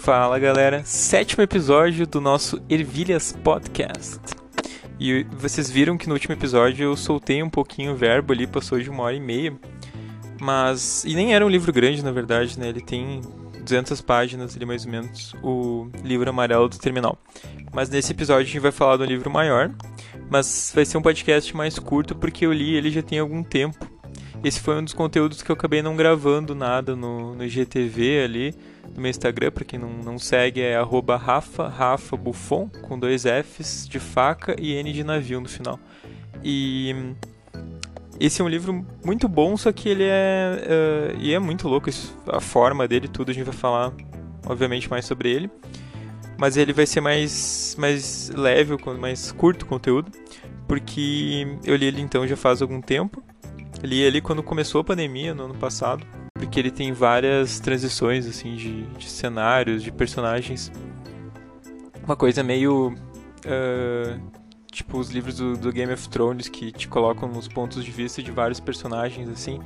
Fala galera, sétimo episódio do nosso Ervilhas Podcast. E vocês viram que no último episódio eu soltei um pouquinho o verbo ali, passou de uma hora e meia. Mas. E nem era um livro grande na verdade, né? Ele tem 200 páginas ali mais ou menos, o livro amarelo do terminal. Mas nesse episódio a gente vai falar de um livro maior, mas vai ser um podcast mais curto porque eu li ele já tem algum tempo. Esse foi um dos conteúdos que eu acabei não gravando nada no, no GTV ali no meu Instagram, para quem não, não segue, é arroba Rafa, Rafa Buffon, com dois Fs de faca e N de navio no final. E esse é um livro muito bom, só que ele é. Uh, e é muito louco isso, a forma dele, tudo, a gente vai falar, obviamente, mais sobre ele. Mas ele vai ser mais, mais leve, mais curto o conteúdo, porque eu li ele então já faz algum tempo. Li ele quando começou a pandemia, no ano passado porque ele tem várias transições assim de, de cenários, de personagens. Uma coisa meio uh, tipo os livros do, do, Game of Thrones que te colocam nos pontos de vista de vários personagens assim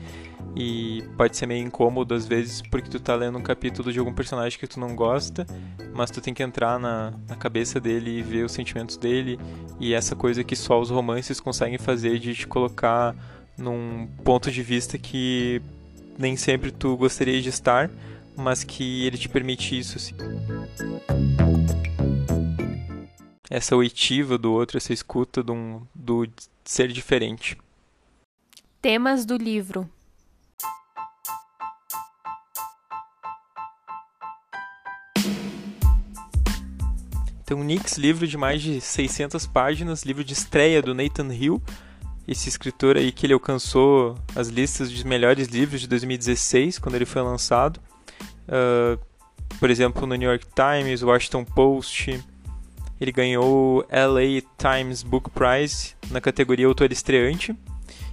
e pode ser meio incômodo às vezes porque tu tá lendo um capítulo de algum personagem que tu não gosta mas tu tem que entrar na, na cabeça dele e ver os sentimentos dele e essa coisa que só os romances conseguem fazer de te colocar num ponto de vista que nem sempre tu gostaria de estar, mas que ele te permite isso. Assim. Essa oitiva do outro, essa escuta do, um, do ser diferente. Temas do livro. Então, Nix, livro de mais de 600 páginas, livro de estreia do Nathan Hill, esse escritor aí que ele alcançou as listas de melhores livros de 2016, quando ele foi lançado. Uh, por exemplo, no New York Times, Washington Post. Ele ganhou o LA Times Book Prize na categoria Autor Estreante.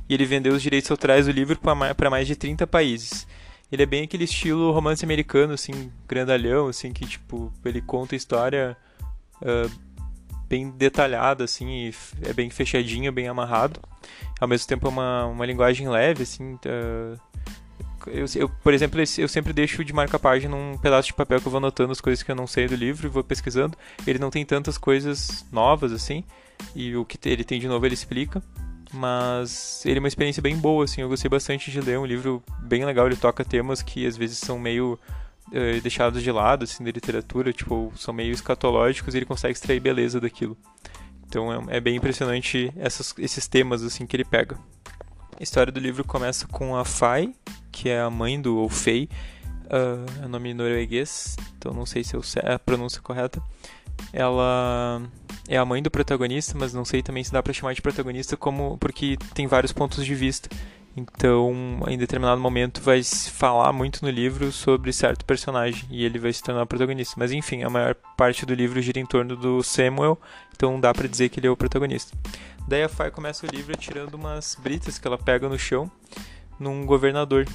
E ele vendeu os direitos autorais do livro para mais de 30 países. Ele é bem aquele estilo romance americano, assim, grandalhão, assim, que, tipo, ele conta a história uh, bem detalhada, assim, é bem fechadinho, bem amarrado. Ao mesmo tempo é uma, uma linguagem leve, assim. Uh, eu, eu, por exemplo, eu sempre deixo de marca-página um pedaço de papel que eu vou anotando as coisas que eu não sei do livro e vou pesquisando. Ele não tem tantas coisas novas, assim, e o que ele tem de novo ele explica. Mas ele é uma experiência bem boa, assim, eu gostei bastante de ler, um livro bem legal, ele toca temas que às vezes são meio uh, deixados de lado, assim, da literatura, tipo, são meio escatológicos e ele consegue extrair beleza daquilo. Então é, é bem impressionante essas, esses temas, assim, que ele pega. A história do livro começa com a Fai, que é a mãe do ou Fei, uh, é o nome norueguês, então não sei se é a pronúncia correta. Ela é a mãe do protagonista, mas não sei também se dá para chamar de protagonista como porque tem vários pontos de vista. Então, em determinado momento, vai se falar muito no livro sobre certo personagem e ele vai se tornar o protagonista. Mas enfim, a maior parte do livro gira em torno do Samuel, então dá para dizer que ele é o protagonista. Daí a Fai começa o livro tirando umas britas que ela pega no chão num governador,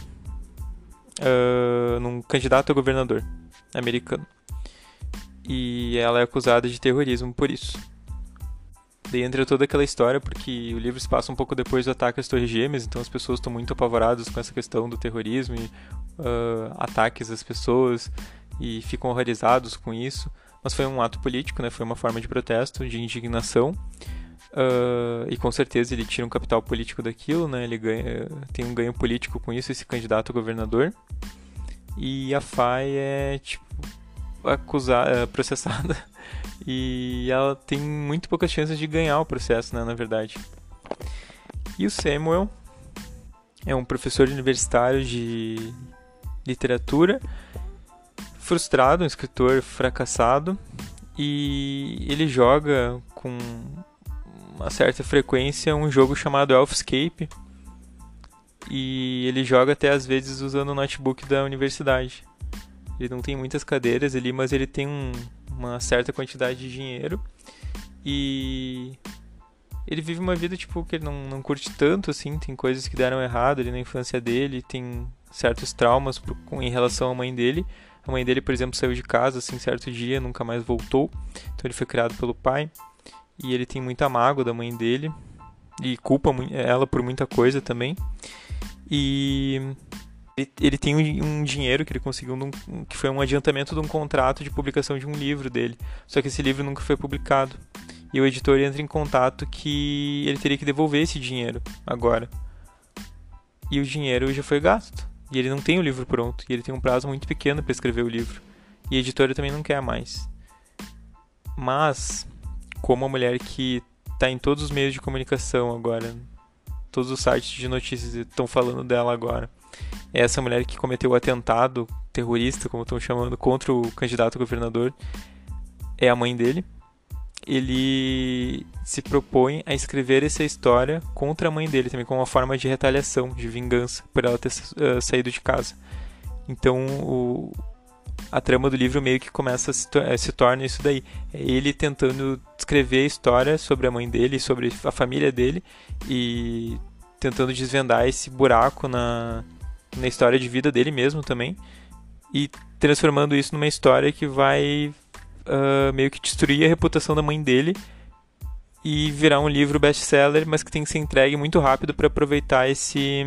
uh, num candidato a governador americano. E ela é acusada de terrorismo por isso. Daí entra toda aquela história, porque o livro se passa um pouco depois do ataque às Torres Gêmeas, então as pessoas estão muito apavoradas com essa questão do terrorismo e uh, ataques às pessoas e ficam horrorizados com isso. Mas foi um ato político, né? Foi uma forma de protesto, de indignação. Uh, e com certeza ele tira um capital político daquilo, né? Ele ganha, tem um ganho político com isso, esse candidato a governador. E a FAI é, tipo, acusada, processada e ela tem muito poucas chances de ganhar o processo, né, na verdade. E o Samuel é um professor universitário de literatura, frustrado, um escritor fracassado, e ele joga com uma certa frequência um jogo chamado Elfscape. E ele joga até às vezes usando o notebook da universidade. Ele não tem muitas cadeiras ali, mas ele tem um, uma certa quantidade de dinheiro e ele vive uma vida tipo que ele não, não curte tanto assim, tem coisas que deram errado ali na infância dele, tem certos traumas em relação à mãe dele. A mãe dele, por exemplo, saiu de casa assim certo dia, nunca mais voltou. Então ele foi criado pelo pai e ele tem muita mágoa da mãe dele e culpa ela por muita coisa também. E Ele, ele tem um, um, dinheiro que ele conseguiu, num, que foi um adiantamento de um contrato de publicação de um livro dele. Só que esse livro nunca foi publicado. E o editor entra em contato que ele teria que devolver esse dinheiro agora. E o dinheiro já foi gasto. E ele não tem o livro pronto. E ele tem um prazo muito pequeno para escrever o livro. E a editora também não quer mais. Mas, como a mulher que está em todos os meios de comunicação agora, todos os sites de notícias estão falando dela agora, essa mulher que cometeu o atentado terrorista, como estão chamando, contra o candidato governador, é a mãe dele. Ele se propõe a escrever essa história contra a mãe dele, também como uma forma de retaliação, de vingança, por ela ter uh, saído de casa. Então, o, a trama do livro meio que começa a se, eh, se torna isso daí. É ele tentando escrever a história sobre a mãe dele, sobre a família dele e tentando desvendar esse buraco na, na história de vida dele mesmo também e transformando isso numa história que vai uh, meio que destruir a reputação da mãe dele e virar um livro best-seller, mas que tem que ser entregue muito rápido para aproveitar esse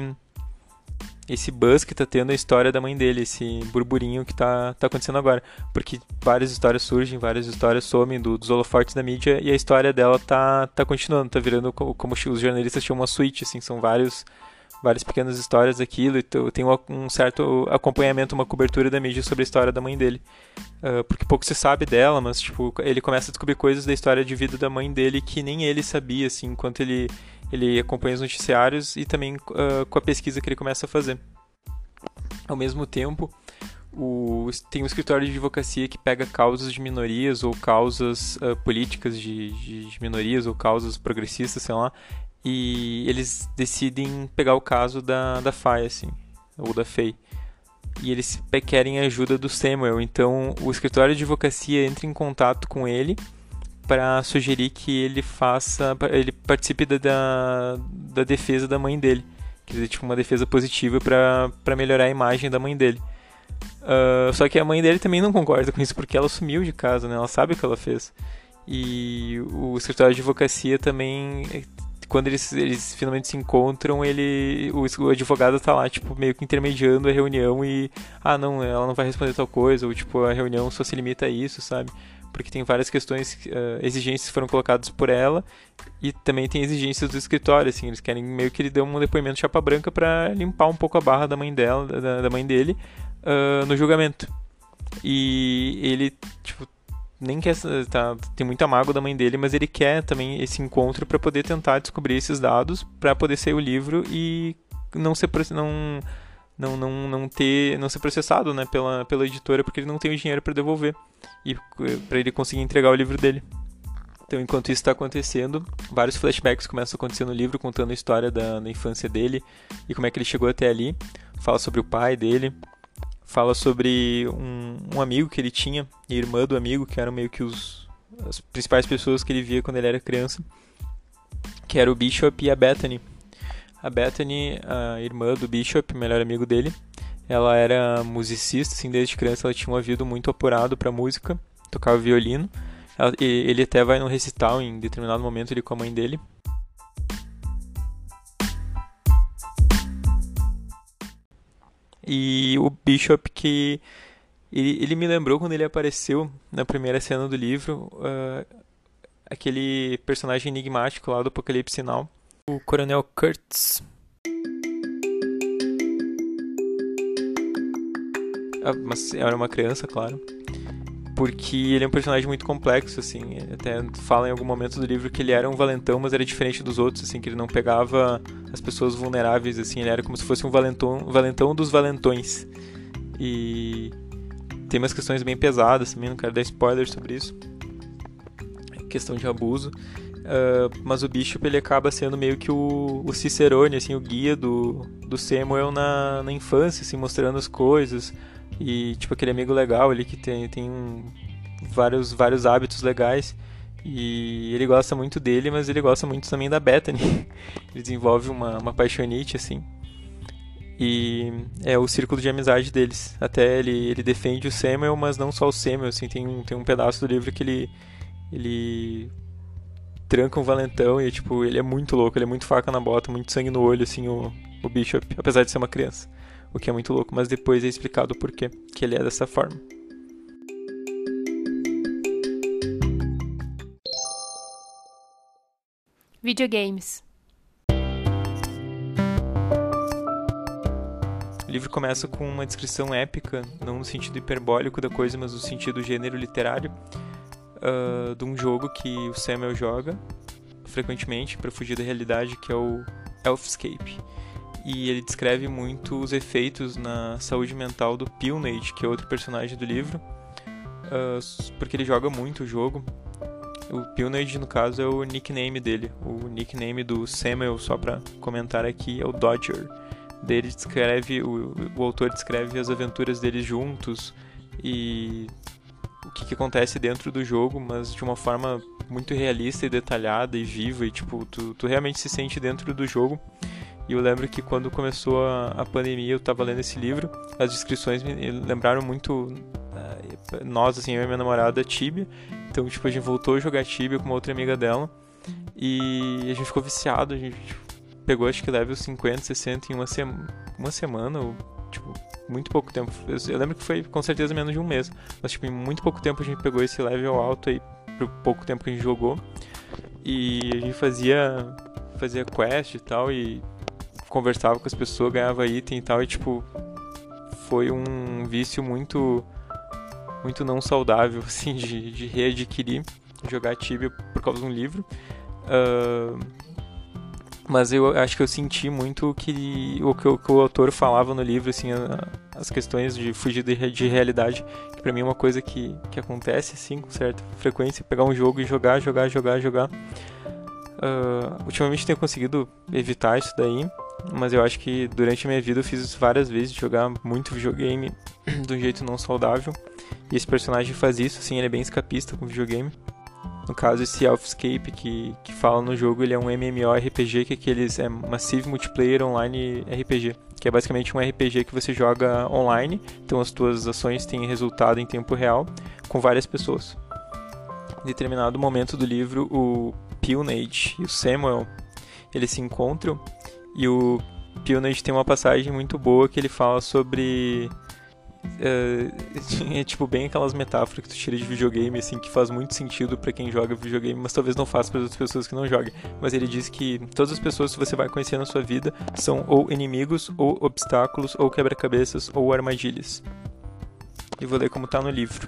esse buzz que tá tendo a história da mãe dele, esse burburinho que tá, tá acontecendo agora. Porque várias histórias surgem, várias histórias somem do, dos holofortes da mídia e a história dela tá, tá continuando, tá virando como, como os jornalistas chamam uma suíte, assim, são vários várias pequenas histórias daquilo e tem um certo acompanhamento, uma cobertura da mídia sobre a história da mãe dele. Uh, porque pouco se sabe dela, mas tipo, ele começa a descobrir coisas da história de vida da mãe dele que nem ele sabia, assim, enquanto ele ele acompanha os noticiários e também uh, com a pesquisa que ele começa a fazer. Ao mesmo tempo, o, tem um escritório de advocacia que pega causas de minorias ou causas uh, políticas de, de, de, minorias ou causas progressistas, sei lá, e eles decidem pegar o caso da, da FAI, assim, ou da FEI. E eles querem a ajuda do Samuel, então o escritório de advocacia entra em contato com ele para sugerir que ele faça, ele participe da, da, defesa da mãe dele, quer dizer, tipo uma defesa positiva para melhorar a imagem da mãe dele. Uh, só que a mãe dele também não concorda com isso porque ela sumiu de casa, né? Ela sabe o que ela fez. E o escritório de advocacia também, quando eles, eles finalmente se encontram, ele, o, o advogado tá lá, tipo, meio que intermediando a reunião e, ah, não, ela não vai responder tal coisa, ou tipo, a reunião só se limita a isso, sabe? porque tem várias questões, uh, exigências foram colocadas por ela e também tem exigências do escritório, assim, eles querem meio que ele dê um depoimento chapa branca para limpar um pouco a barra da mãe dela, da, da mãe dele, uh, no julgamento. E ele, tipo, nem quer, tá, tem muita mágoa da mãe dele, mas ele quer também esse encontro para poder tentar descobrir esses dados, para poder sair o livro e não ser não não, não, não ter não ser processado né, pela, pela editora porque ele não tem o dinheiro para devolver e para ele conseguir entregar o livro dele. Então, enquanto isso está acontecendo, vários flashbacks começam a acontecer no livro, contando a história da, da infância dele e como é que ele chegou até ali. Fala sobre o pai dele, fala sobre um, um amigo que ele tinha, e irmã do amigo, que eram meio que os, as principais pessoas que ele via quando ele era criança, que era o Bishop e a Bethany. A Bethany, a irmã do Bishop, melhor amigo dele, ela era musicista, assim, desde criança ela tinha um ouvido muito apurado para música, tocava violino. Ela, ele até vai num recital em determinado momento ele com a mãe dele. E o Bishop que ele, ele me lembrou quando ele apareceu na primeira cena do livro, uh, aquele personagem enigmático lá do Apocalipse Now o Coronel Kurtz. Ah, mas era uma criança, claro. Porque ele é um personagem muito complexo, assim. Até fala em algum momento do livro que ele era um valentão, mas era diferente dos outros, assim, que ele não pegava as pessoas vulneráveis, assim. Ele era como se fosse um valentão, valentão dos valentões. E tem umas questões bem pesadas também, não quero dar spoiler sobre isso. Questão de abuso. Uh, mas o Bishop ele acaba sendo meio que o, o Cicerone, assim, o guia do, do Samuel na, na infância, assim, mostrando as coisas. E, tipo, aquele amigo legal ali que tem, tem vários, vários hábitos legais. E ele gosta muito dele, mas ele gosta muito também da Bethany. ele desenvolve uma, uma paixonite, assim. E é o círculo de amizade deles. Até ele, ele defende o Samuel, mas não só o Samuel, assim, tem um, tem um pedaço do livro que ele, ele tranca um valentão e, tipo, ele é muito louco, ele é muito faca na bota, muito sangue no olho, assim, o, o Bishop, apesar de ser uma criança. O que é muito louco, mas depois é explicado o porquê que ele é dessa forma. Videogames. O livro começa com uma descrição épica, não no sentido hiperbólico da coisa, mas no sentido gênero literário, uh, de um jogo que o Samuel joga frequentemente para fugir da realidade, que é o Elfscape. E ele descreve muito os efeitos na saúde mental do Pilnage, que é outro personagem do livro, uh, porque ele joga muito o jogo. O Pilnage, no caso, é o nickname dele. O nickname do Samuel, só para comentar aqui, é o Dodger. Dele descreve, o, o autor descreve as aventuras deles juntos e o que, que, acontece dentro do jogo, mas de uma forma muito realista e detalhada e viva e tipo, tu, tu realmente se sente dentro do jogo. E eu lembro que quando começou a, a pandemia, eu estava lendo esse livro, as descrições me lembraram muito uh, nós, assim, eu e minha namorada, Tibia. Então, tipo, a gente voltou a jogar Tibia com uma outra amiga dela e a gente ficou viciado, a gente tipo, pegou acho que level 50, 60 em uma, se uma semana, ou, tipo, muito pouco tempo. Eu, eu, lembro que foi com certeza menos de um mês, mas tipo, em muito pouco tempo a gente pegou esse level alto aí, por pouco tempo que a gente jogou. E a gente fazia fazia quest e tal e conversava com as pessoas, ganhava item e tal, e tipo, foi um vício muito muito não saudável, assim, de, de readquirir, jogar Tibia por causa de um livro. Uh, mas eu acho que eu senti muito que o que o, que o autor falava no livro, assim, a, as questões de fugir de, de realidade, que pra mim é uma coisa que, que acontece, assim, com certa frequência, pegar um jogo e jogar, jogar, jogar, jogar. Uh, ultimamente tenho conseguido evitar isso daí, mas eu acho que durante a minha vida eu fiz isso várias vezes, jogar muito videogame de um jeito não saudável. E esse personagem faz isso, assim, ele é bem escapista com videogame. No caso, esse Elfscape que, que fala no jogo, ele é um MMORPG, que é aqueles é Massive Multiplayer Online RPG, que é basicamente um RPG que você joga online, então as tuas ações têm resultado em tempo real, com várias pessoas. Em determinado momento do livro, o Pilnage e o Samuel, eles se encontram e o Pilnage tem uma passagem muito boa que ele fala sobre é, é, tipo bem aquelas metáforas que tu tira de videogame, assim, que faz muito sentido para quem joga videogame, mas talvez não faça para outras pessoas que não joguem. Mas ele diz que todas as pessoas que você vai conhecer na sua vida são ou inimigos, ou obstáculos, ou quebra-cabeças, ou armadilhas. E vou ler como tá no livro.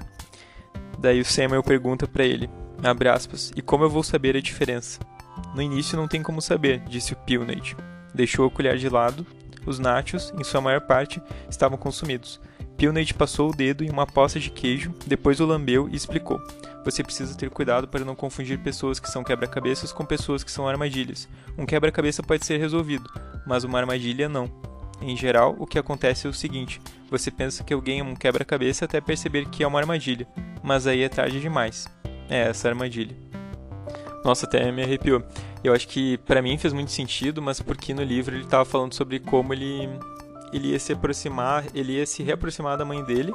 Daí o Samuel pergunta para ele, abre aspas, e como eu vou saber a diferença? No início não tem como saber, disse o Pilnage. Deixou a colher de lado. Os nachos, em sua maior parte, estavam consumidos. Pilnage passou o dedo em uma poça de queijo, depois o lambeu e explicou. Você precisa ter cuidado para não confundir pessoas que são quebra-cabeças com pessoas que são armadilhas. Um quebra-cabeça pode ser resolvido, mas uma armadilha não. Em geral, o que acontece é o seguinte: você pensa que alguém é um quebra-cabeça até perceber que é uma armadilha, mas aí é tarde demais. É essa armadilha. Nossa, até me arrepiou. Eu acho que para mim fez muito sentido, mas porque no livro ele estava falando sobre como ele ele ia se aproximar, ele ia se reaproximar da mãe dele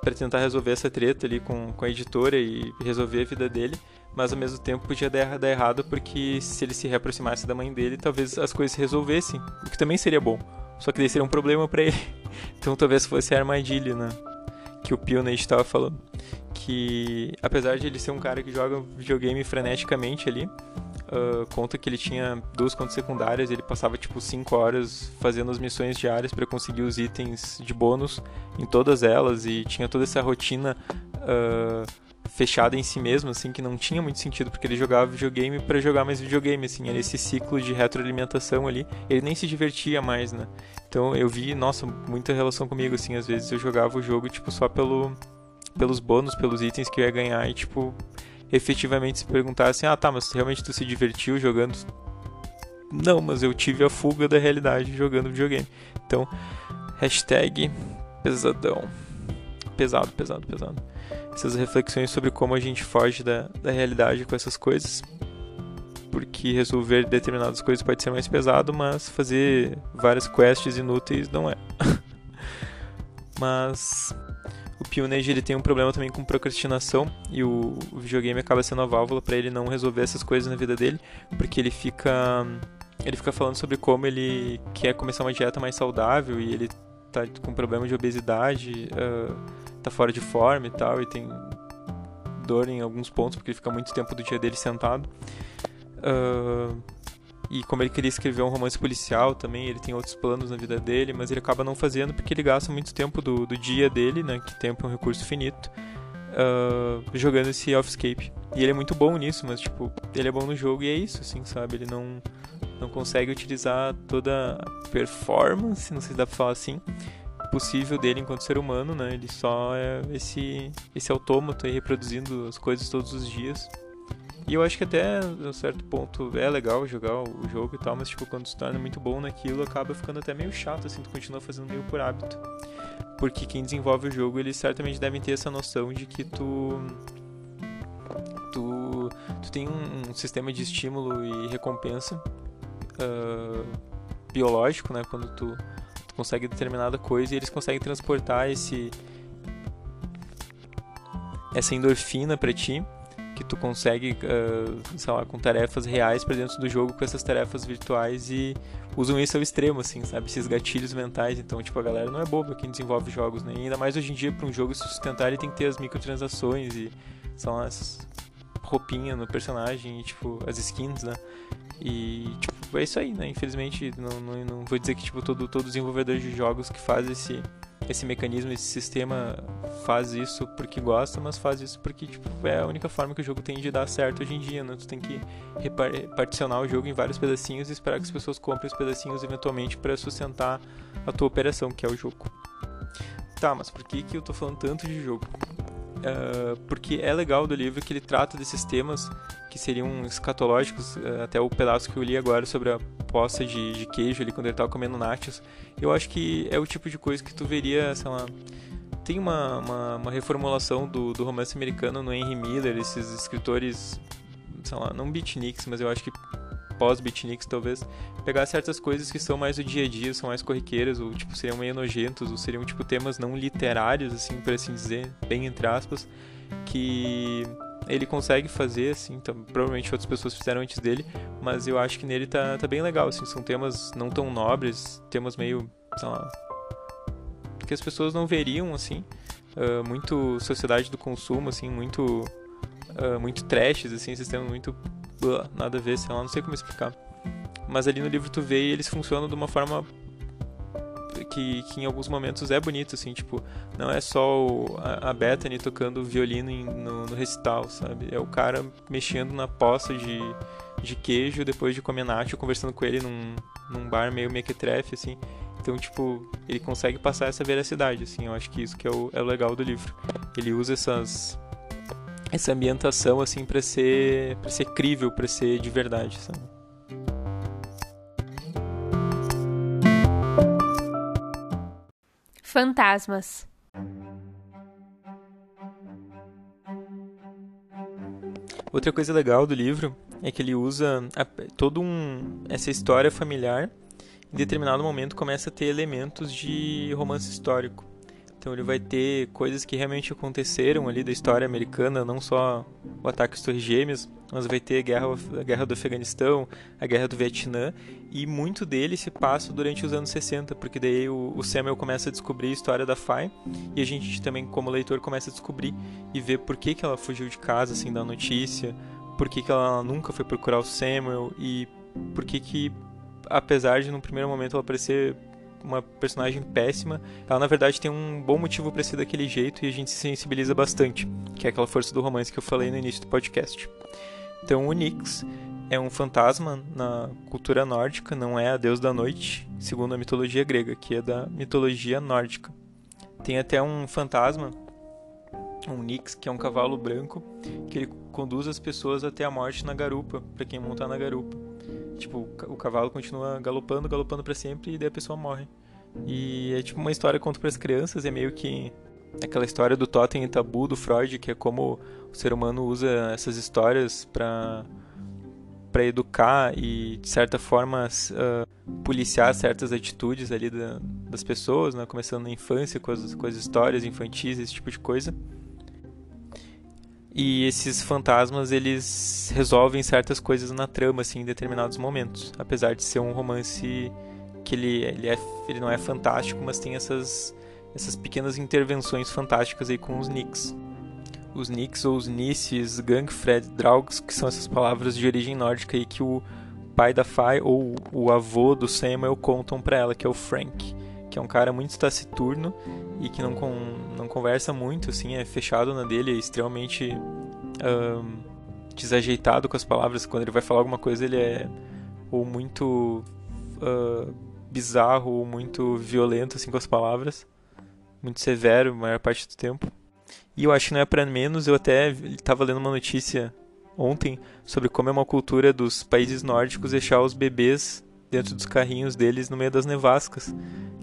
para tentar resolver essa treta ali com, com a editora e resolver a vida dele, mas ao mesmo tempo podia dar, dar errado porque se ele se reaproximasse da mãe dele, talvez as coisas se resolvessem, o que também seria bom. Só que daí seria um problema para ele. Então talvez fosse a armadilha, né? Que o Pionage estava falando. Que apesar de ele ser um cara que joga videogame freneticamente ali, uh, conta que ele tinha duas contas secundárias, ele passava tipo 5 horas fazendo as missões diárias para conseguir os itens de bônus em todas elas e tinha toda essa rotina uh, fechada em si mesmo, assim, que não tinha muito sentido porque ele jogava videogame para jogar mais videogame, assim, era esse ciclo de retroalimentação ali, ele nem se divertia mais, né? Então eu vi, nossa, muita relação comigo, assim, às vezes eu jogava o jogo, tipo, só pelo, pelos bônus, pelos itens que eu ia ganhar e, tipo, efetivamente se perguntar assim, ah tá, mas realmente tu se divertiu jogando? Não, mas eu tive a fuga da realidade jogando videogame. Então, hashtag pesadão. Pesado, pesado, pesado. Essas reflexões sobre como a gente foge da, da realidade com essas coisas. Porque resolver determinadas coisas pode ser mais pesado, mas fazer várias quests inúteis não é. mas o Peonage ele tem um problema também com procrastinação e o, o videogame acaba sendo a válvula para ele não resolver essas coisas na vida dele, porque ele fica ele fica falando sobre como ele quer começar uma dieta mais saudável e ele tá com problema de obesidade, uh, tá fora de forma e tal, e tem dor em alguns pontos porque ele fica muito tempo do dia dele sentado. Uh, e como ele queria escrever um romance policial também, ele tem outros planos na vida dele, mas ele acaba não fazendo porque ele gasta muito tempo do, do dia dele, né? Que tempo é um recurso finito, uh, jogando esse Offscape. E ele é muito bom nisso, mas tipo, ele é bom no jogo e é isso, assim, sabe? Ele não, não consegue utilizar toda a performance, não sei se dá pra falar assim, possível dele enquanto ser humano, né? Ele só é esse, esse autômato aí reproduzindo as coisas todos os dias. E eu acho que até um certo ponto é legal jogar o jogo e tal, mas tipo, quando se torna muito bom naquilo, acaba ficando até meio chato, assim, tu continua fazendo meio por hábito. Porque quem desenvolve o jogo, eles certamente devem ter essa noção de que tu. Tu, tu tem um, um sistema de estímulo e recompensa uh, biológico, né? Quando tu, tu consegue determinada coisa e eles conseguem transportar esse essa endorfina para ti que tu consegue, uh, sei lá, com tarefas reais para dentro do jogo com essas tarefas virtuais e usam isso ao extremo, assim, sabe? Esses gatilhos mentais. Então, tipo, a galera não é boba quem desenvolve jogos, né? E ainda mais hoje em dia, para um jogo se sustentar, ele tem que ter as microtransações e são as roupinhas no personagem e, tipo, as skins, né? E, tipo, é isso aí, né? Infelizmente, não, não, não vou dizer que, tipo, todo, todo desenvolvedor de jogos que faz esse esse mecanismo, esse sistema faz isso porque gosta, mas faz isso porque tipo, é a única forma que o jogo tem de dar certo hoje em dia, né? Tu tem que reparticionar o jogo em vários pedacinhos e esperar que as pessoas comprem os pedacinhos eventualmente para sustentar a tua operação, que é o jogo. Tá, mas por que, que eu tô falando tanto de jogo? Uh, porque é legal do livro que ele trata desses temas que seriam escatológicos, uh, até o pedaço que eu li agora sobre a poça de, de queijo ali quando ele tava comendo nachos. Eu acho que é o tipo de coisa que tu veria, sei lá. Tem uma, uma, uma reformulação do, do romance americano no Henry Miller, esses escritores, sei lá, não beatniks, mas eu acho que pós-beatniks talvez, pegar certas coisas que são mais do dia a dia, são mais corriqueiras, ou tipo, seriam meio nojentos, ou seriam tipo temas não literários, assim, por assim dizer, bem entre aspas, que ele consegue fazer, assim, então, provavelmente outras pessoas fizeram antes dele, mas eu acho que nele tá, tá bem legal, assim, são temas não tão nobres, temas meio, sei lá, que as pessoas não veriam, assim, uh, muito sociedade do consumo, assim, muito, uh, muito trashes, assim, temas muito, nada a ver, sei lá, não sei como explicar. Mas ali no livro tu vê e eles funcionam de uma forma que, que em alguns momentos é bonito, assim, tipo, não é só o, a, a Bethany tocando violino em, no, no, recital, sabe? É o cara mexendo na poça de, de queijo depois de comer nacho, conversando com ele num, num bar meio mequetrefe, assim. Então, tipo, ele consegue passar essa veracidade, assim, eu acho que isso que é o, é o legal do livro. Ele usa essas essa ambientação assim para ser para ser crível, para ser de verdade, sabe? Fantasmas. Outra coisa legal do livro é que ele usa a, todo um essa história familiar em determinado momento começa a ter elementos de romance histórico. Então ele vai ter coisas que realmente aconteceram ali da história americana, não só o ataque às Torres Gêmeas, mas vai ter a guerra, a guerra do Afeganistão, a guerra do Vietnã, e muito dele se passa durante os anos 60, porque daí o, o Samuel começa a descobrir a história da Fai, e a gente também, como leitor, começa a descobrir e ver por que, que ela fugiu de casa, assim, da notícia, por que, que ela nunca foi procurar o Samuel, e por que que, apesar de no primeiro momento ela parecer uma personagem péssima, ela na verdade tem um bom motivo para ser daquele jeito e a gente se sensibiliza bastante, que é aquela força do romance que eu falei no início do podcast. Então o Nyx é um fantasma na cultura nórdica, não é a deus da noite, segundo a mitologia grega, que é da mitologia nórdica. Tem até um fantasma, um Nyx, que é um cavalo branco, que ele conduz as pessoas até a morte na garupa, para quem monta na garupa. Tipo, o cavalo continua galopando, galopando para sempre e daí a pessoa morre. E é tipo uma história conta para as crianças, é meio que aquela história do totem e tabu do Freud, que é como o ser humano usa essas histórias para para educar e de certa forma uh, policiar certas atitudes ali da, das pessoas, né? começando na infância com as, com as histórias infantis, esse tipo de coisa. E esses fantasmas, eles resolvem certas coisas na trama, assim, em determinados momentos. Apesar de ser um romance que ele, ele, é, ele não é fantástico, mas tem essas, essas pequenas intervenções fantásticas aí com os Nicks. Os Nicks ou os Nisses, Gangfred, Draugs, que são essas palavras de origem nórdica aí que o pai da Fai ou o avô do Samuel contam para ela, que é o Frank, que é um cara muito taciturno e que não, não conversa muito, assim, é fechado na dele, é extremamente um, desajeitado com as palavras. Quando ele vai falar alguma coisa, ele é ou muito uh, bizarro ou muito violento assim com as palavras, muito severo a maior parte do tempo. E eu acho que não é para menos, eu até estava lendo uma notícia ontem sobre como é uma cultura dos países nórdicos deixar os bebês dentro dos carrinhos deles no meio das nevascas,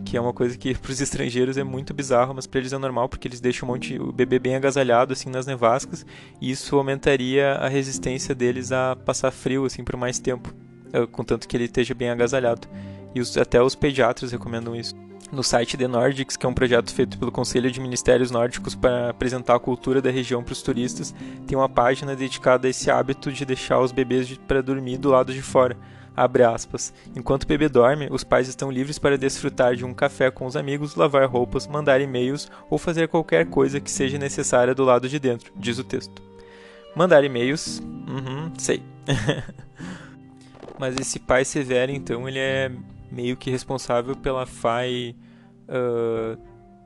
que é uma coisa que para os estrangeiros é muito bizarro, mas para eles é normal porque eles deixam um monte o bebê bem agasalhado assim nas nevascas, e isso aumentaria a resistência deles a passar frio assim por mais tempo, eh, contanto que ele esteja bem agasalhado. E os, até os pediatras recomendam isso no site The Nordics, que é um projeto feito pelo Conselho de Ministérios Nórdicos para apresentar a cultura da região para os turistas, tem uma página dedicada a esse hábito de deixar os bebês para dormir do lado de fora. Abre aspas. Enquanto o bebê dorme, os pais estão livres para desfrutar de um café com os amigos, lavar roupas, mandar e-mails ou fazer qualquer coisa que seja necessária do lado de dentro, diz o texto. Mandar e-mails, uhum, sei. Mas esse pai severo, então, ele é meio que responsável pela Fai uh,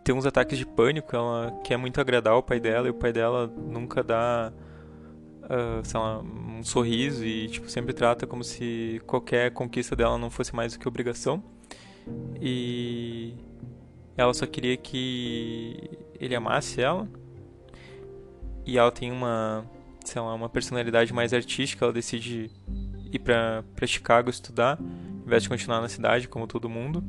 ter uns ataques de pânico. Ela quer muito agradar o pai dela e o pai dela nunca dá uh, sei lá, um sorriso e tipo, sempre trata como se qualquer conquista dela não fosse mais do que obrigação. E ela só queria que ele amasse ela. E ela tem uma, sei lá, uma personalidade mais artística, ela decide ir para Chicago estudar ao invés de continuar na cidade, como todo mundo.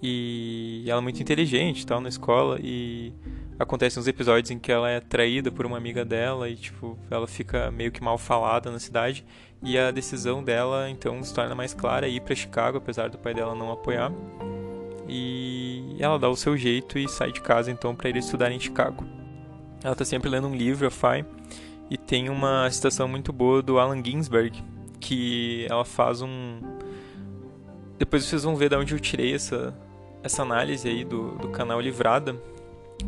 E ela é muito inteligente, tal, na escola, e acontecem uns episódios em que ela é traída por uma amiga dela e, tipo, ela fica meio que mal falada na cidade. E a decisão dela, então, se torna mais clara, ir para Chicago, apesar do pai dela não apoiar. E ela dá o seu jeito e sai de casa, então, para ir estudar em Chicago. Ela tá sempre lendo um livro, a Fai, e tem uma citação muito boa do Allen Ginsberg, que ela faz um depois vocês vão ver de onde eu tirei essa, essa análise aí do, do canal Livrada,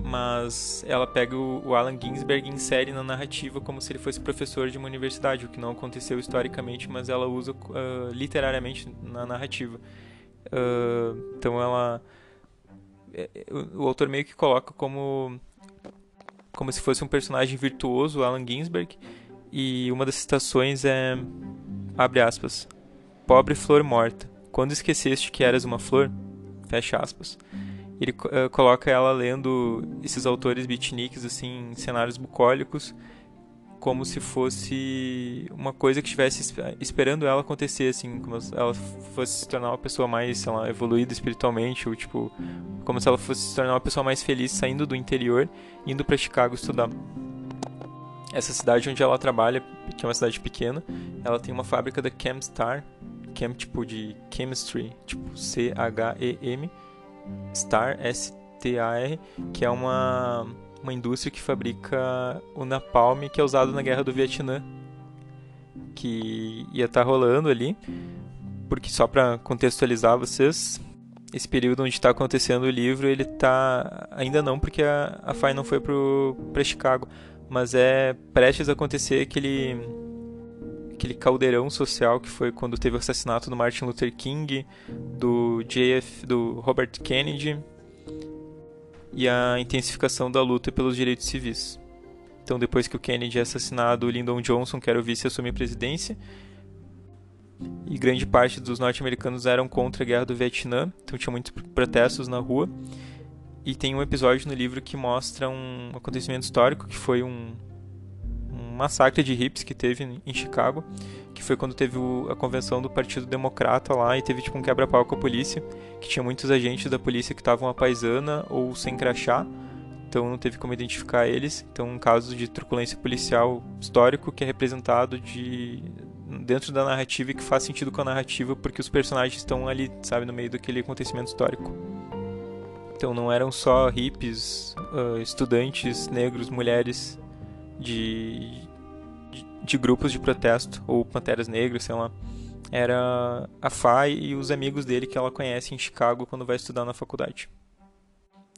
mas ela pega o, Alan Ginsberg e insere na narrativa como se ele fosse professor de uma universidade, o que não aconteceu historicamente, mas ela usa uh, literariamente na narrativa. Uh, então ela é, é, o, o autor meio que coloca como como se fosse um personagem virtuoso, Alan Ginsberg, e uma das citações é abre aspas, pobre flor morta quando esqueceste que eras uma flor, fecha aspas. Ele uh, coloca ela lendo esses autores beatniks assim, em cenários bucólicos, como se fosse uma coisa que estivesse esperando ela acontecer, assim, como se ela fosse se tornar uma pessoa mais, sei lá, evoluída espiritualmente, ou tipo, como se ela fosse se tornar uma pessoa mais feliz saindo do interior, indo para Chicago estudar. Essa cidade onde ela trabalha, que é uma cidade pequena, ela tem uma fábrica da Chemstar, Chem, tipo de chemistry, tipo C-H-E-M, Star, S-T-A-R, que é uma, uma indústria que fabrica o napalm que é usado na guerra do Vietnã, que ia estar tá rolando ali, porque só para contextualizar vocês, esse período onde está acontecendo o livro, ele tá ainda não, porque a, a FAI não foi para Chicago, mas é prestes a acontecer aquele aquele caldeirão social que foi quando teve o assassinato do Martin Luther King, do JF, do Robert Kennedy e a intensificação da luta pelos direitos civis. Então, depois que o Kennedy é assassinado, o Lyndon Johnson, que era o vice, assume a presidência. E grande parte dos norte-americanos eram contra a guerra do Vietnã, então tinha muitos protestos na rua. E tem um episódio no livro que mostra um acontecimento histórico que foi um, massacre de hippies que teve em Chicago, que foi quando teve a convenção do Partido Democrata lá e teve tipo um quebra-pau com a polícia, que tinha muitos agentes da polícia que estavam a paisana ou sem crachá, então não teve como identificar eles. Então, um caso de truculência policial histórico que é representado de dentro da narrativa e que faz sentido com a narrativa porque os personagens estão ali, sabe, no meio daquele acontecimento histórico. Então não eram só hippies, uh, estudantes negros, mulheres de, de, grupos de protesto, ou panteras negras, sei lá. era a Fai e os amigos dele que ela conhece em Chicago quando vai estudar na faculdade.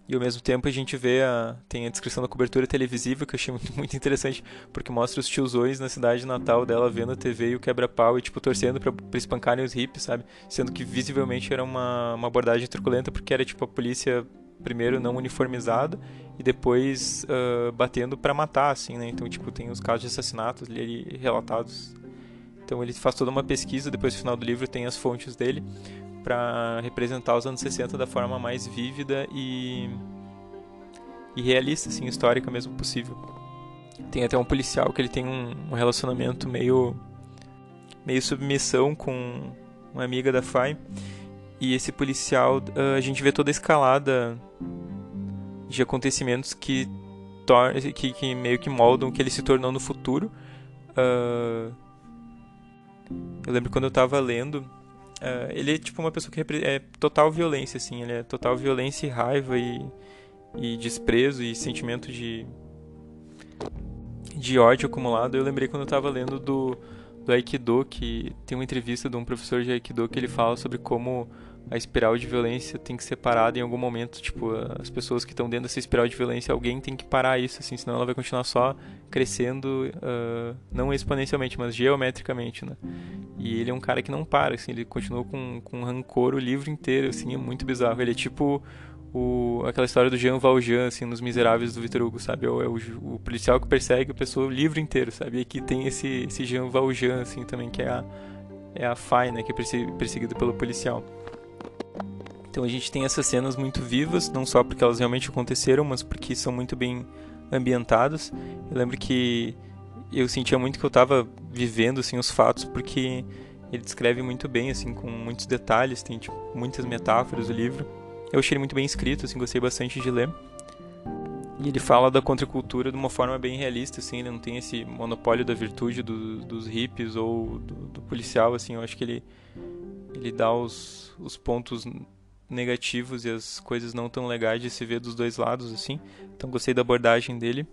E ao mesmo tempo a gente vê a, tem a descrição da cobertura televisiva que eu achei muito, muito interessante, porque mostra os tiozões na cidade natal dela vendo a TV e o quebra-pau e tipo torcendo para espancarem os hippies, sabe? Sendo que visivelmente era uma, uma abordagem truculenta porque era tipo a polícia primeiro não uniformizada e depois uh, batendo para matar, assim, né? Então, tipo, tem os casos de assassinatos ali relatados. Então ele faz toda uma pesquisa, depois no final do livro tem as fontes dele para representar os anos 60 da forma mais vívida e, e realista, assim, histórica mesmo possível. Tem até um policial que ele tem um, um relacionamento meio meio submissão com uma amiga da FAI. E esse policial, uh, a gente vê toda a escalada de acontecimentos que, que, que meio que moldam o que ele se tornou no futuro. Uh, eu lembro quando eu tava lendo, Uh, ele é tipo uma pessoa que é total violência, assim. Ele é total violência e raiva e, e desprezo e sentimento de, de ódio acumulado. Eu lembrei quando eu tava lendo do, do Aikido, que tem uma entrevista de um professor de Aikido que ele fala sobre como a espiral de violência tem que ser parada em algum momento. Tipo, as pessoas que estão dentro dessa espiral de violência, alguém tem que parar isso, assim, senão ela vai continuar só crescendo, uh, não exponencialmente, mas geometricamente, né? E ele é um cara que não para, assim, ele continua com, com rancor o livro inteiro, assim, é muito bizarro. Ele é tipo o, aquela história do Jean Valjean, assim, nos Miseráveis do Vitor Hugo, sabe? É o, é o, o, policial que persegue a pessoa o livro inteiro, sabe? E aqui tem esse, esse Jean Valjean, assim, também, que é a, é a Fai, né? Que é perseguido pelo policial. Então a gente tem essas cenas muito vivas, não só porque elas realmente aconteceram, mas porque são muito bem ambientadas. Eu lembro que eu sentia muito que eu estava vivendo assim os fatos porque ele descreve muito bem assim com muitos detalhes, tem tipo, muitas metáforas o livro. Eu achei ele muito bem escrito, assim, gostei bastante de ler. E ele fala da contracultura de uma forma bem realista, assim, ele não tem esse monopólio da virtude do, dos hippies ou do, do, policial, assim, eu acho que ele, ele dá os, os pontos negativos e as coisas não tão legais de se ver dos dois lados, assim. Então gostei da abordagem dele.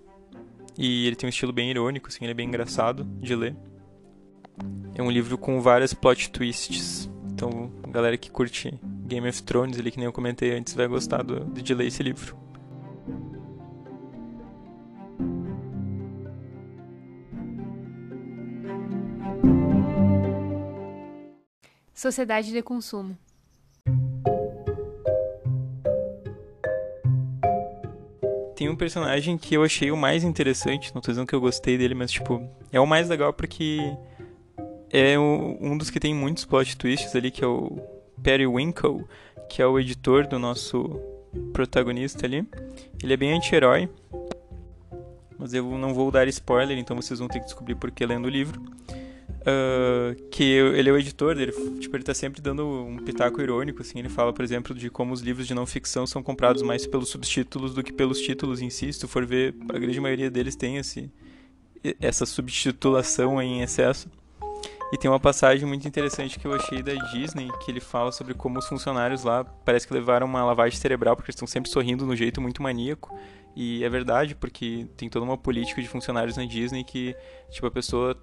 E ele tem um estilo bem irônico, assim, ele é bem engraçado de ler. É um livro com várias plot twists. Então, galera que curte Game of Thrones, ali que nem eu comentei antes, vai gostar do, de ler esse livro. Sociedade de consumo. Tem um personagem que eu achei o mais interessante, não tô dizendo que eu gostei dele, mas tipo, é o mais legal porque é o, um dos que tem muitos plot twists ali, que é o Perry Winkle, que é o editor do nosso protagonista ali. Ele é bem anti-herói, mas eu não vou dar spoiler, então vocês vão ter que descobrir por que lendo o livro. Uh, que ele é o editor, ele, tipo, ele tá sempre dando um pitaco irônico, assim, ele fala, por exemplo, de como os livros de não ficção são comprados mais pelos subtítulos do que pelos títulos em si, se for ver, a grande maioria deles tem esse, essa subtitulação em excesso. E tem uma passagem muito interessante que eu achei da Disney, que ele fala sobre como os funcionários lá parece que levaram uma lavagem cerebral, porque eles estão sempre sorrindo um jeito muito maníaco. E é verdade, porque tem toda uma política de funcionários na Disney que, tipo, a pessoa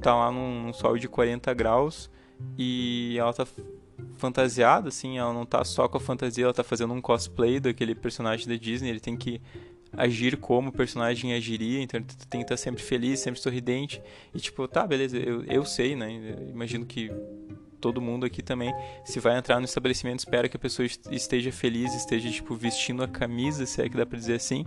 tá lá num, sol de 40 graus e ela tá fantasiada, assim, ela não tá só com a fantasia, ela tá fazendo um cosplay daquele personagem da Disney, ele tem que agir como o personagem agiria, então ele tem que estar sempre feliz, sempre sorridente, e tipo, tá, beleza, eu, eu sei, né, eu imagino que todo mundo aqui também, se vai entrar no estabelecimento, espera que a pessoa esteja feliz, esteja, tipo, vestindo a camisa, se é que dá pra dizer assim,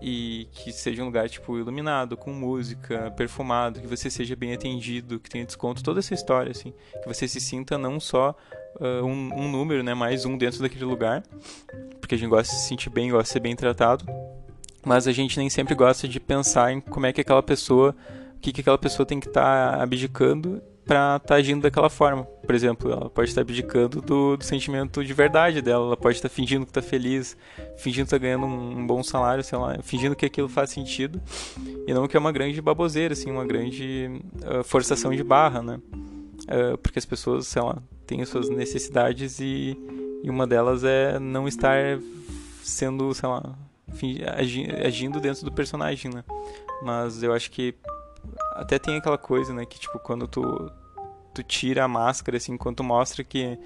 e que seja um lugar tipo iluminado, com música, perfumado, que você seja bem atendido, que tenha desconto, toda essa história assim, que você se sinta não só uh, um, um, número, né, mais um dentro daquele lugar, porque a gente gosta de se sentir bem, gosta de ser bem tratado, mas a gente nem sempre gosta de pensar em como é que aquela pessoa, o que que aquela pessoa tem que estar tá abdicando para estar tá agindo daquela forma. Por exemplo, ela pode estar tá abdicando do, do, sentimento de verdade dela, ela pode estar tá fingindo que está feliz, fingindo que está ganhando um, um, bom salário, sei lá, fingindo que aquilo faz sentido, e não que é uma grande baboseira, assim, uma grande uh, forçação de barra, né? Uh, porque as pessoas, sei lá, têm suas necessidades e, e uma delas é não estar sendo, sei lá, agindo dentro do personagem, né? Mas eu acho que até tem aquela coisa, né, que tipo, quando tu tu tira a máscara, assim, enquanto mostra que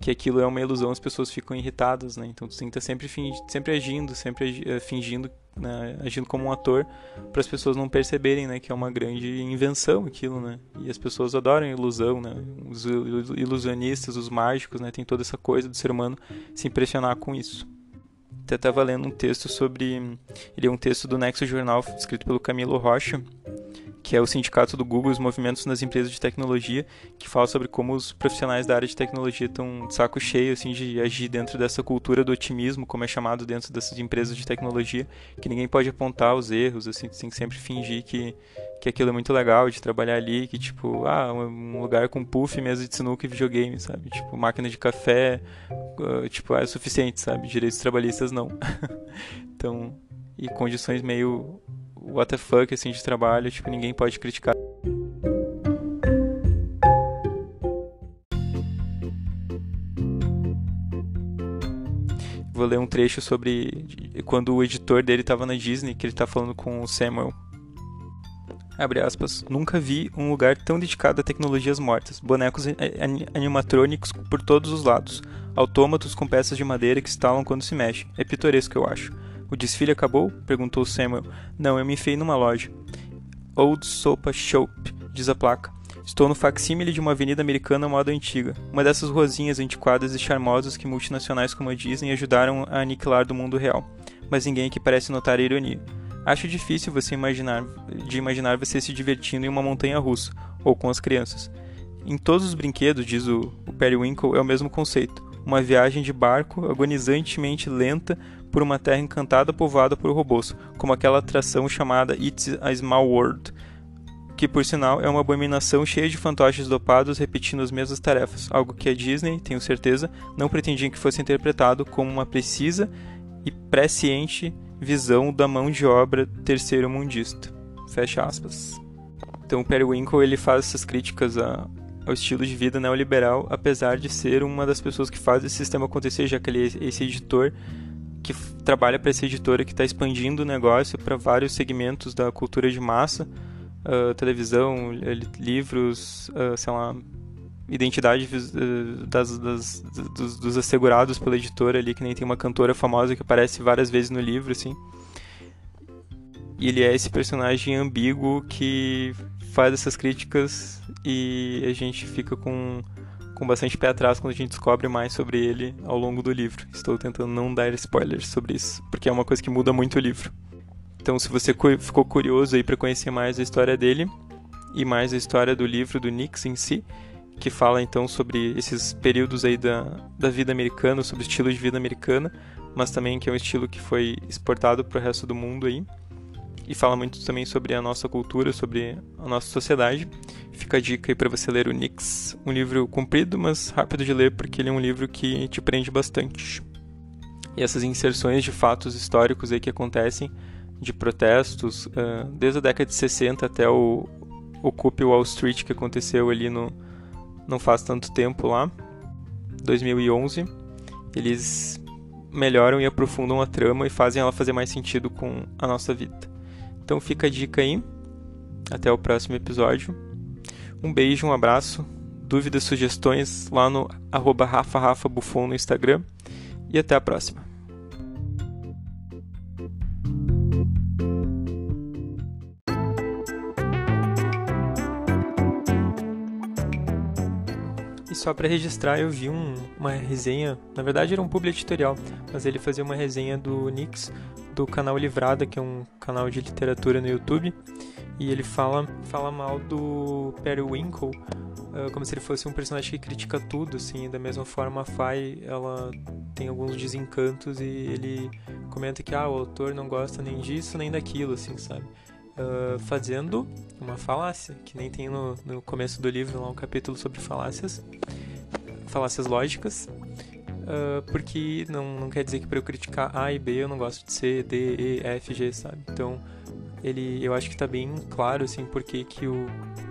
que aquilo é uma ilusão, as pessoas ficam irritadas, né? Então tu tem que estar sempre, sempre agindo, sempre eh, fingindo, né? agindo como um ator, para as pessoas não perceberem, né? Que é uma grande invenção aquilo, né? E as pessoas adoram ilusão, né? Os ilusionistas, os mágicos, né? Tem toda essa coisa do ser humano se impressionar com isso. Até estava lendo um texto sobre... Ele é um texto do Nexo Jornal, escrito pelo Camilo Rocha, que é o sindicato do Google, os movimentos nas empresas de tecnologia, que fala sobre como os profissionais da área de tecnologia estão de saco cheio assim de agir dentro dessa cultura do otimismo, como é chamado dentro dessas empresas de tecnologia, que ninguém pode apontar os erros, assim, tem que sempre fingir que que aquilo é muito legal de trabalhar ali, que tipo, ah, um lugar com puff, mesa de sinuca e videogame, sabe? Tipo, máquina de café, uh, tipo, é suficiente, sabe? Direitos trabalhistas não. então, e condições meio what the fuck assim de trabalho, tipo, ninguém pode criticar. Vou ler um trecho sobre quando o editor dele estava na Disney, que ele está falando com o Samuel. Abre aspas. Nunca vi um lugar tão dedicado a tecnologias mortas. Bonecos animatrônicos por todos os lados. Autômatos com peças de madeira que estalam quando se mexem. É pitoresco, eu acho. O desfile acabou? perguntou Samuel. Não, eu me enfiei numa loja. Old Sopa Shop, diz a placa. Estou no facsímile de uma avenida americana moda antiga, uma dessas ruazinhas antiquadas e charmosas que multinacionais como a Disney ajudaram a aniquilar do mundo real. Mas ninguém aqui parece notar a ironia. Acho difícil você imaginar de imaginar você se divertindo em uma montanha russa ou com as crianças. Em todos os brinquedos, diz o, o Periwinkle, é o mesmo conceito. Uma viagem de barco agonizantemente lenta por uma terra encantada povoada por robôs, como aquela atração chamada It's a Small World, que por sinal é uma abominação cheia de fantoches dopados repetindo as mesmas tarefas, algo que a Disney, tenho certeza, não pretendia que fosse interpretado como uma precisa e presciente visão da mão de obra terceiro-mundista. Fecha aspas. Então o Periwinkle ele faz essas críticas a, ao estilo de vida neoliberal, apesar de ser uma das pessoas que faz esse sistema acontecer, já que ele é esse editor que trabalha para essa editora que está expandindo o negócio para vários segmentos da cultura de massa, uh, televisão, livros, uh, sei lá, identidade uh, das, das, dos, dos, assegurados pela editora ali, que nem tem uma cantora famosa que aparece várias vezes no livro, assim. E ele é esse personagem ambíguo que faz essas críticas e a gente fica com com bastante pé atrás quando a gente descobre mais sobre ele ao longo do livro. Estou tentando não dar spoilers sobre isso, porque é uma coisa que muda muito o livro. Então, se você ficou curioso aí para conhecer mais a história dele e mais a história do livro do Nix em si, que fala então sobre esses períodos aí da, da vida americana, sobre o estilo de vida americana, mas também que é um estilo que foi exportado para o resto do mundo aí e fala muito também sobre a nossa cultura, sobre a nossa sociedade. Fica a dica aí para você ler o Nix, um livro comprido, mas rápido de ler, porque ele é um livro que te prende bastante. E essas inserções de fatos históricos aí que acontecem, de protestos, uh, desde a década de 60 até o Occupy Wall Street, que aconteceu ali no não faz tanto tempo lá, 2011, eles melhoram e aprofundam a trama e fazem ela fazer mais sentido com a nossa vida. Então fica a dica aí. Até o próximo episódio. Um beijo, um abraço. Dúvidas, sugestões lá no arroba Rafa Rafa Buffon no Instagram. E até a próxima. E só para registrar, eu vi um, uma resenha, na verdade era um publi editorial, mas ele fazia uma resenha do Nix do canal Livrada, que é um canal de literatura no YouTube, e ele fala, fala mal do Periwinkle, uh, como se ele fosse um personagem que critica tudo, assim, da mesma forma a Fai, ela tem alguns desencantos e ele comenta que ah, o autor não gosta nem disso nem daquilo, assim, sabe? Uh, fazendo uma falácia, que nem tem no, no começo do livro lá um capítulo sobre falácias, falácias lógicas, uh, porque não, não quer dizer que para eu criticar A e B eu não gosto de C, D, E, F, G, sabe? Então, ele, eu acho que está bem claro, assim, porque que o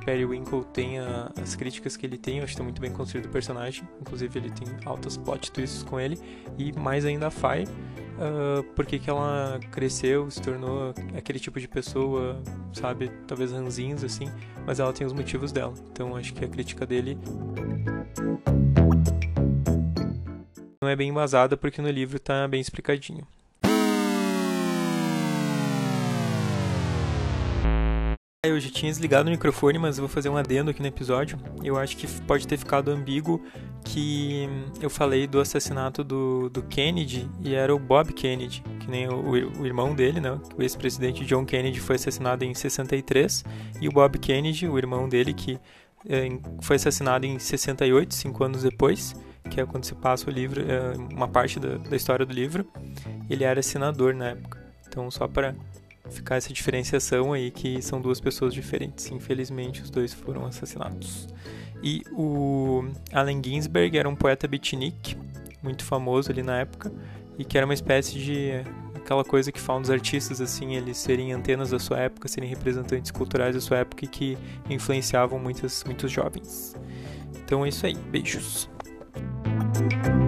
Periwinkle tem a, as críticas que ele tem, eu acho que tá muito bem construído o personagem, inclusive ele tem altas plot twists com ele, e mais ainda a Fai, uh, porque que ela cresceu, se tornou aquele tipo de pessoa, sabe, talvez ranzinhos, assim, mas ela tem os motivos dela, então acho que a crítica dele não é bem embasada porque no livro está bem explicadinho. Eu já tinha desligado o microfone, mas vou fazer um adendo aqui no episódio. Eu acho que pode ter ficado ambíguo que eu falei do assassinato do, do Kennedy e era o Bob Kennedy, que nem o, o irmão dele, né? O ex-presidente John Kennedy foi assassinado em 63 e o Bob Kennedy, o irmão dele, que é, foi assassinado em 68, cinco anos depois, que é quando se passa o livro, é, uma parte da, da história do livro. Ele era senador na época. Então, só para ficar essa diferenciação aí que são duas pessoas diferentes. Infelizmente, os dois foram assassinados. E o Allen Ginsberg era um poeta beatnik, muito famoso ali na época, e que era uma espécie de aquela coisa que falam dos artistas assim, eles serem antenas da sua época, serem representantes culturais da sua época e que influenciavam muitos muitos jovens. Então é isso aí, beijos. Thank you.